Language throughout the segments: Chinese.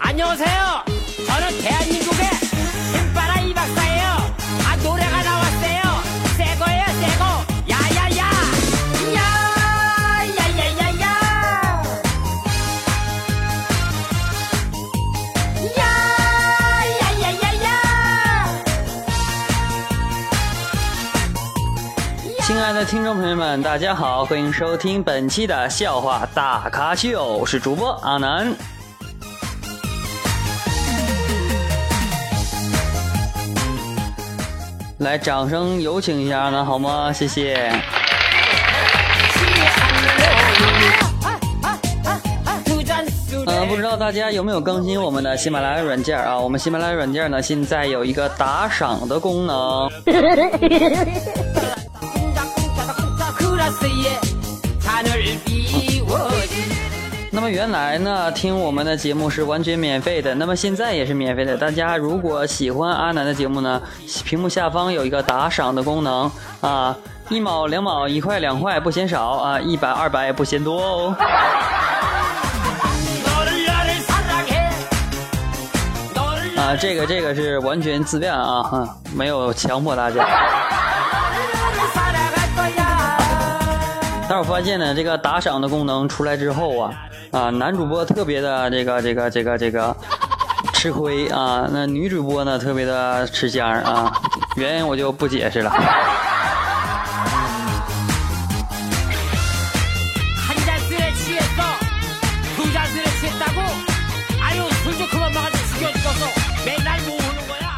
안녕하세요. 저는 대한민국 亲爱的听众朋友们，大家好，欢迎收听本期的笑话大咖秀，我是主播阿南。来，掌声有请一下阿南好吗？谢谢。呃，不知道大家有没有更新我们的喜马拉雅软件啊？我们喜马拉雅软件呢，现在有一个打赏的功能。那么原来呢，听我们的节目是完全免费的。那么现在也是免费的。大家如果喜欢阿南的节目呢，屏幕下方有一个打赏的功能啊，一毛、两毛、一块、两块，不嫌少啊；一百、二百，不嫌多哦。啊，这个这个是完全自愿啊，没有强迫大家。但是我发现呢，这个打赏的功能出来之后啊，啊，男主播特别的这个这个这个这个吃亏啊，那女主播呢特别的吃香啊，原因我就不解释了。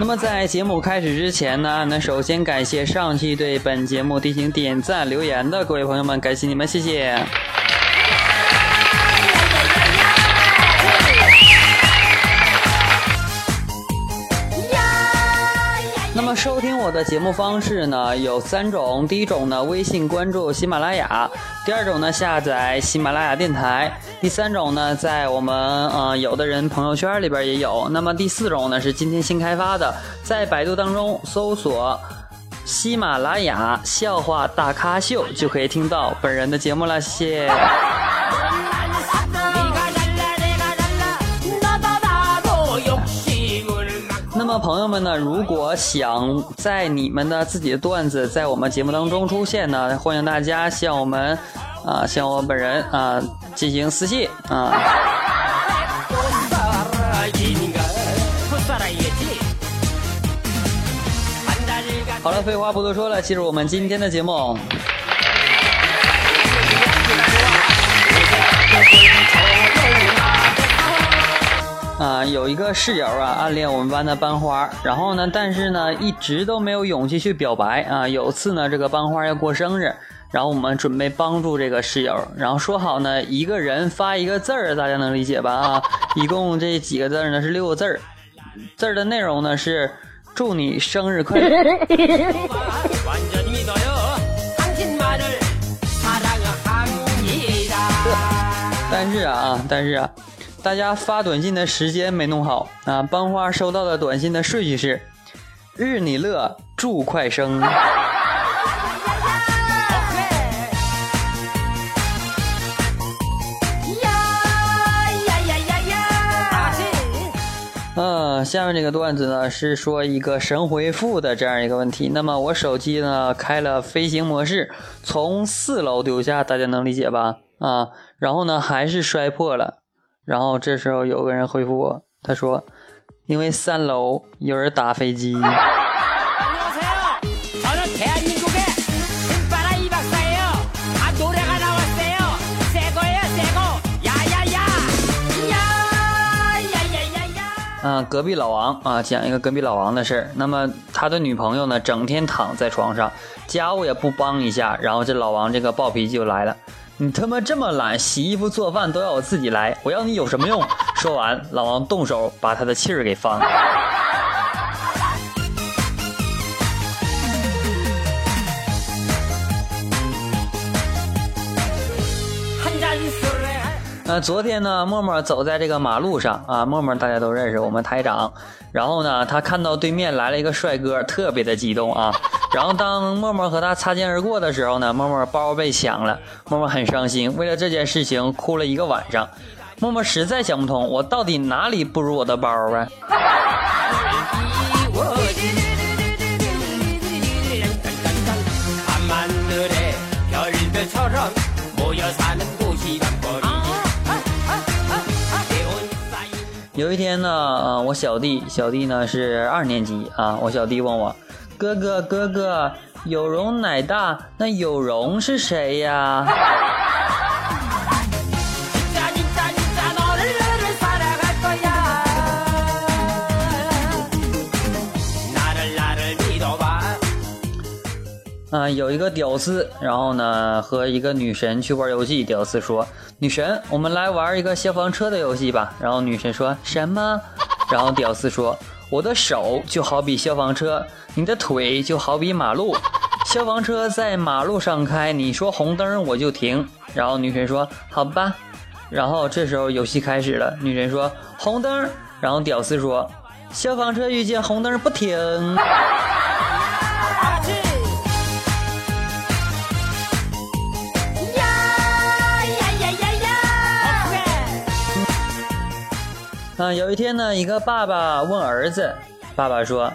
那么在节目开始之前呢，那首先感谢上期对本节目进行点赞留言的各位朋友们，感谢你们，谢谢。那么收听我的节目方式呢有三种，第一种呢微信关注喜马拉雅，第二种呢下载喜马拉雅电台，第三种呢在我们呃有的人朋友圈里边也有。那么第四种呢是今天新开发的，在百度当中搜索喜马拉雅笑话大咖秀就可以听到本人的节目了，谢谢。那么朋友们呢如果想在你们的自己的段子在我们节目当中出现呢欢迎大家向我们啊向我本人啊进行私信啊。好了废话不多说了进入我们今天的节目。啊有一个室友啊暗恋我们班的班花然后呢但是呢一直都没有勇气去表白啊有次呢这个班花要过生日然后我们准备帮助这个室友然后说好呢一个人发一个字儿大家能理解吧？啊一共这几个字儿呢是六个字儿。字儿的内容呢是祝你生日快乐 但是啊但是啊大家发短信的时间没弄好啊。班花收到的短信的顺序是：日你乐，祝快生。다시嗯，下面这个段子呢是说一个神回复的这样一个问题。那么我手机呢开了飞行模式，从四楼丢下，大家能理解吧？啊，然后呢还是摔破了。然后这时候有个人回复我，他说：“因为三楼有人打飞机。”啊，隔壁老王啊，讲一个隔壁老王的事儿。那么他的女朋友呢，整天躺在床上，家务也不帮一下，然后这老王这个暴脾气就来了。你他妈这么懒洗衣服做饭都要我自己来我要你有什么用？说完老王动手把他的气儿给放了。昨天呢默默走在这个马路上啊默默大家都认识我们台长。然后呢他看到对面来了一个帅哥特别的激动啊。然后当默默和他擦肩而过的时候呢，默默包被抢了，默默很伤心，为了这件事情哭了一个晚上。默默实在想不通，我到底哪里不如我的包啊？有一天呢，呃，我小弟，小弟呢是二年级啊，我小弟问我，哥哥哥哥，有容乃大，那有容是谁呀？啊，有一个屌丝，然后呢和一个女神去玩游戏。屌丝说：“女神，我们来玩一个消防车的游戏吧。”然后女神说什么？然后屌丝说：“我的手就好比消防车，你的腿就好比马路。消防车在马路上开，你说红灯我就停。”然后女神说：“好吧。”然后这时候游戏开始了，女神说：“红灯。”然后屌丝说：“消防车遇见红灯不停。”啊，有一天呢，一个爸爸问儿子，爸爸说：“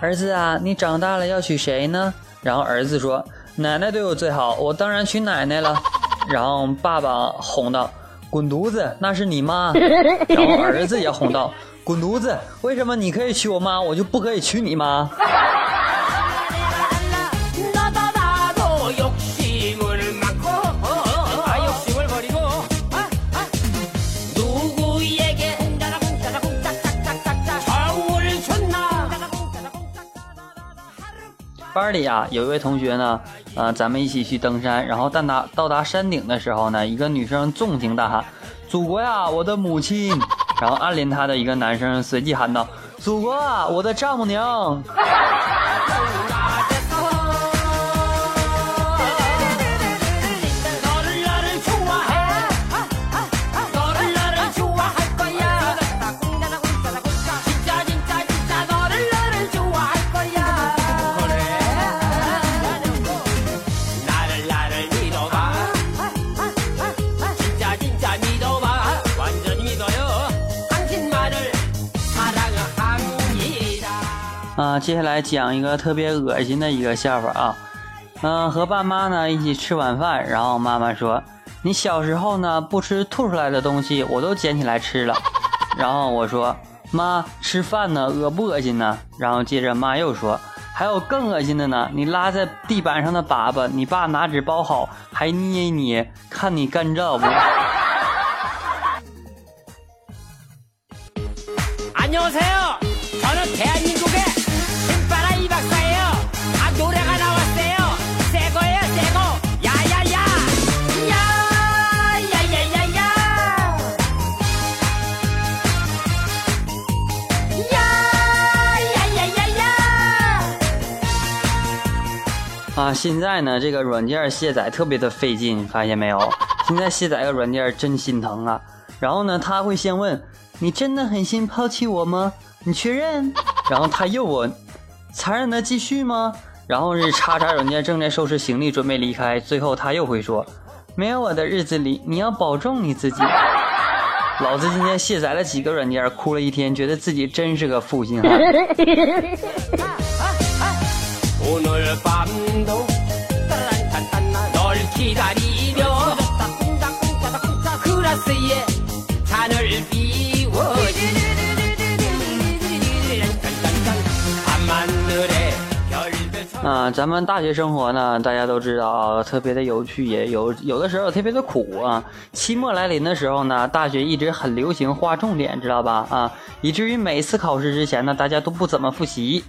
儿子啊，你长大了要娶谁呢？”然后儿子说：“奶奶对我最好，我当然娶奶奶了。”然后爸爸哄道：“滚犊子，那是你妈。”然后儿子也哄道：“滚犊子，为什么你可以娶我妈，我就不可以娶你妈？”班里啊，有一位同学呢，呃，咱们一起去登山，然后到达到达山顶的时候呢，一个女生纵情大喊：“祖国呀，我的母亲！” 然后暗恋她的一个男生随即喊道：“祖国啊，我的丈母娘！” 啊，接下来讲一个特别恶心的一个笑话啊，嗯，和爸妈呢一起吃晚饭，然后妈妈说：“你小时候呢不吃吐出来的东西，我都捡起来吃了。”然后我说：“妈，吃饭呢恶不恶心呢？”然后接着妈又说：“还有更恶心的呢，你拉在地板上的粑粑，你爸拿纸包好，还捏一捏，看你干燥不？”안녕하세요 啊，现在呢，这个软件卸载特别的费劲，发现没有？现在卸载个软件真心疼啊。然后呢，他会先问你真的狠心抛弃我吗？你确认？然后他又问，残忍的继续吗？然后是叉叉软件正在收拾行李准备离开，最后他又会说，没有我的日子里，你要保重你自己。老子今天卸载了几个软件，哭了一天，觉得自己真是个负心汉。오늘 밤도 따란딴딴나 널 기다리며 클라스에 잔을 비워 밤하늘에 별별 啊，咱们大学生活呢，大家都知道啊，特别的有趣，也有有的时候特别的苦啊。期末来临的时候呢，大学一直很流行划重点，知道吧？啊，以至于每次考试之前呢，大家都不怎么复习，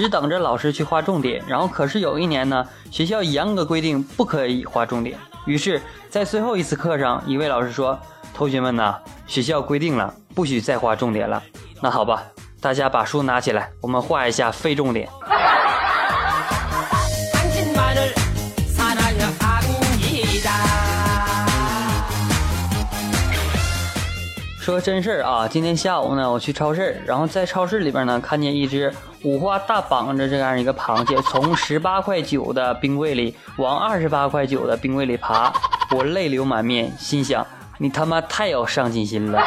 只等着老师去划重点。然后，可是有一年呢，学校严格规定不可以划重点，于是，在最后一次课上，一位老师说：“同学们呐，学校规定了，不许再划重点了。那好吧，大家把书拿起来，我们画一下非重点。”说真事儿啊，今天下午呢，我去超市，然后在超市里边呢，看见一只五花大绑着这样一个螃蟹，从十八块九的冰柜里往二十八块九的冰柜里爬，我泪流满面，心想你他妈太有上进心了。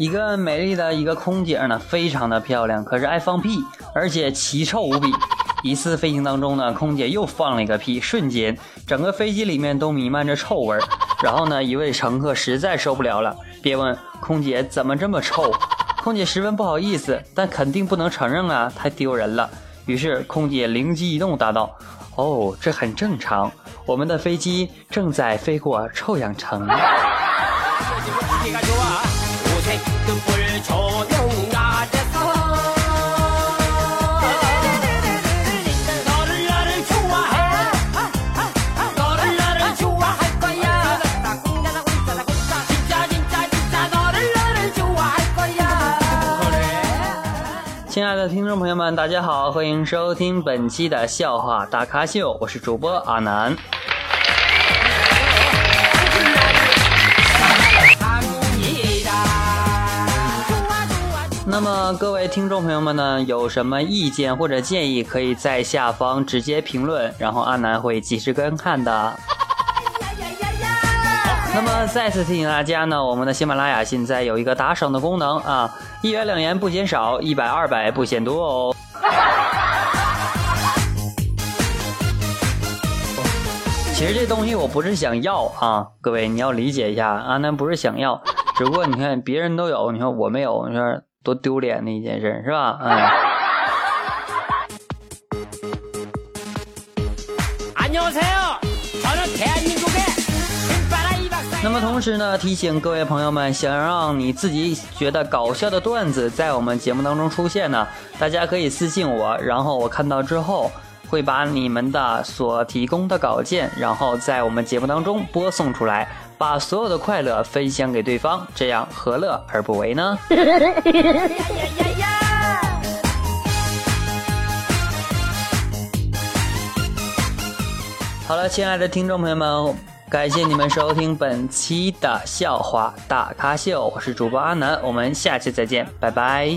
一个美丽的一个空姐呢，非常的漂亮，可是爱放屁，而且奇臭无比。一次飞行当中呢，空姐又放了一个屁，瞬间整个飞机里面都弥漫着臭味儿。然后呢，一位乘客实在受不了了，别问空姐怎么这么臭。空姐十分不好意思，但肯定不能承认啊，太丢人了。于是空姐灵机一动，答道：“哦，这很正常，我们的飞机正在飞过臭氧层。”的听众朋友们，大家好，欢迎收听本期的笑话大咖秀，我是主播阿南。那么各位听众朋友们呢，有什么意见或者建议，可以在下方直接评论，然后阿南会及时观看的。那么再次提醒大家呢，我们的喜马拉雅现在有一个打赏的功能啊，一元两元不嫌少，一百二百不嫌多哦。其实这东西我不是想要啊，各位你要理解一下，阿南不是想要，只不过你看别人都有，你说我没有，你说。多丢脸的一件事，是吧？嗯。那么同时呢，提醒各位朋友们，想让你自己觉得搞笑的段子在我们节目当中出现呢，大家可以私信我，然后我看到之后会把你们的所提供的稿件，然后在我们节目当中播送出来。把所有的快乐分享给对方，这样何乐而不为呢？好了，亲爱的听众朋友们，感谢你们收听本期的笑话大咖秀我是主播阿南我们下期再见拜拜。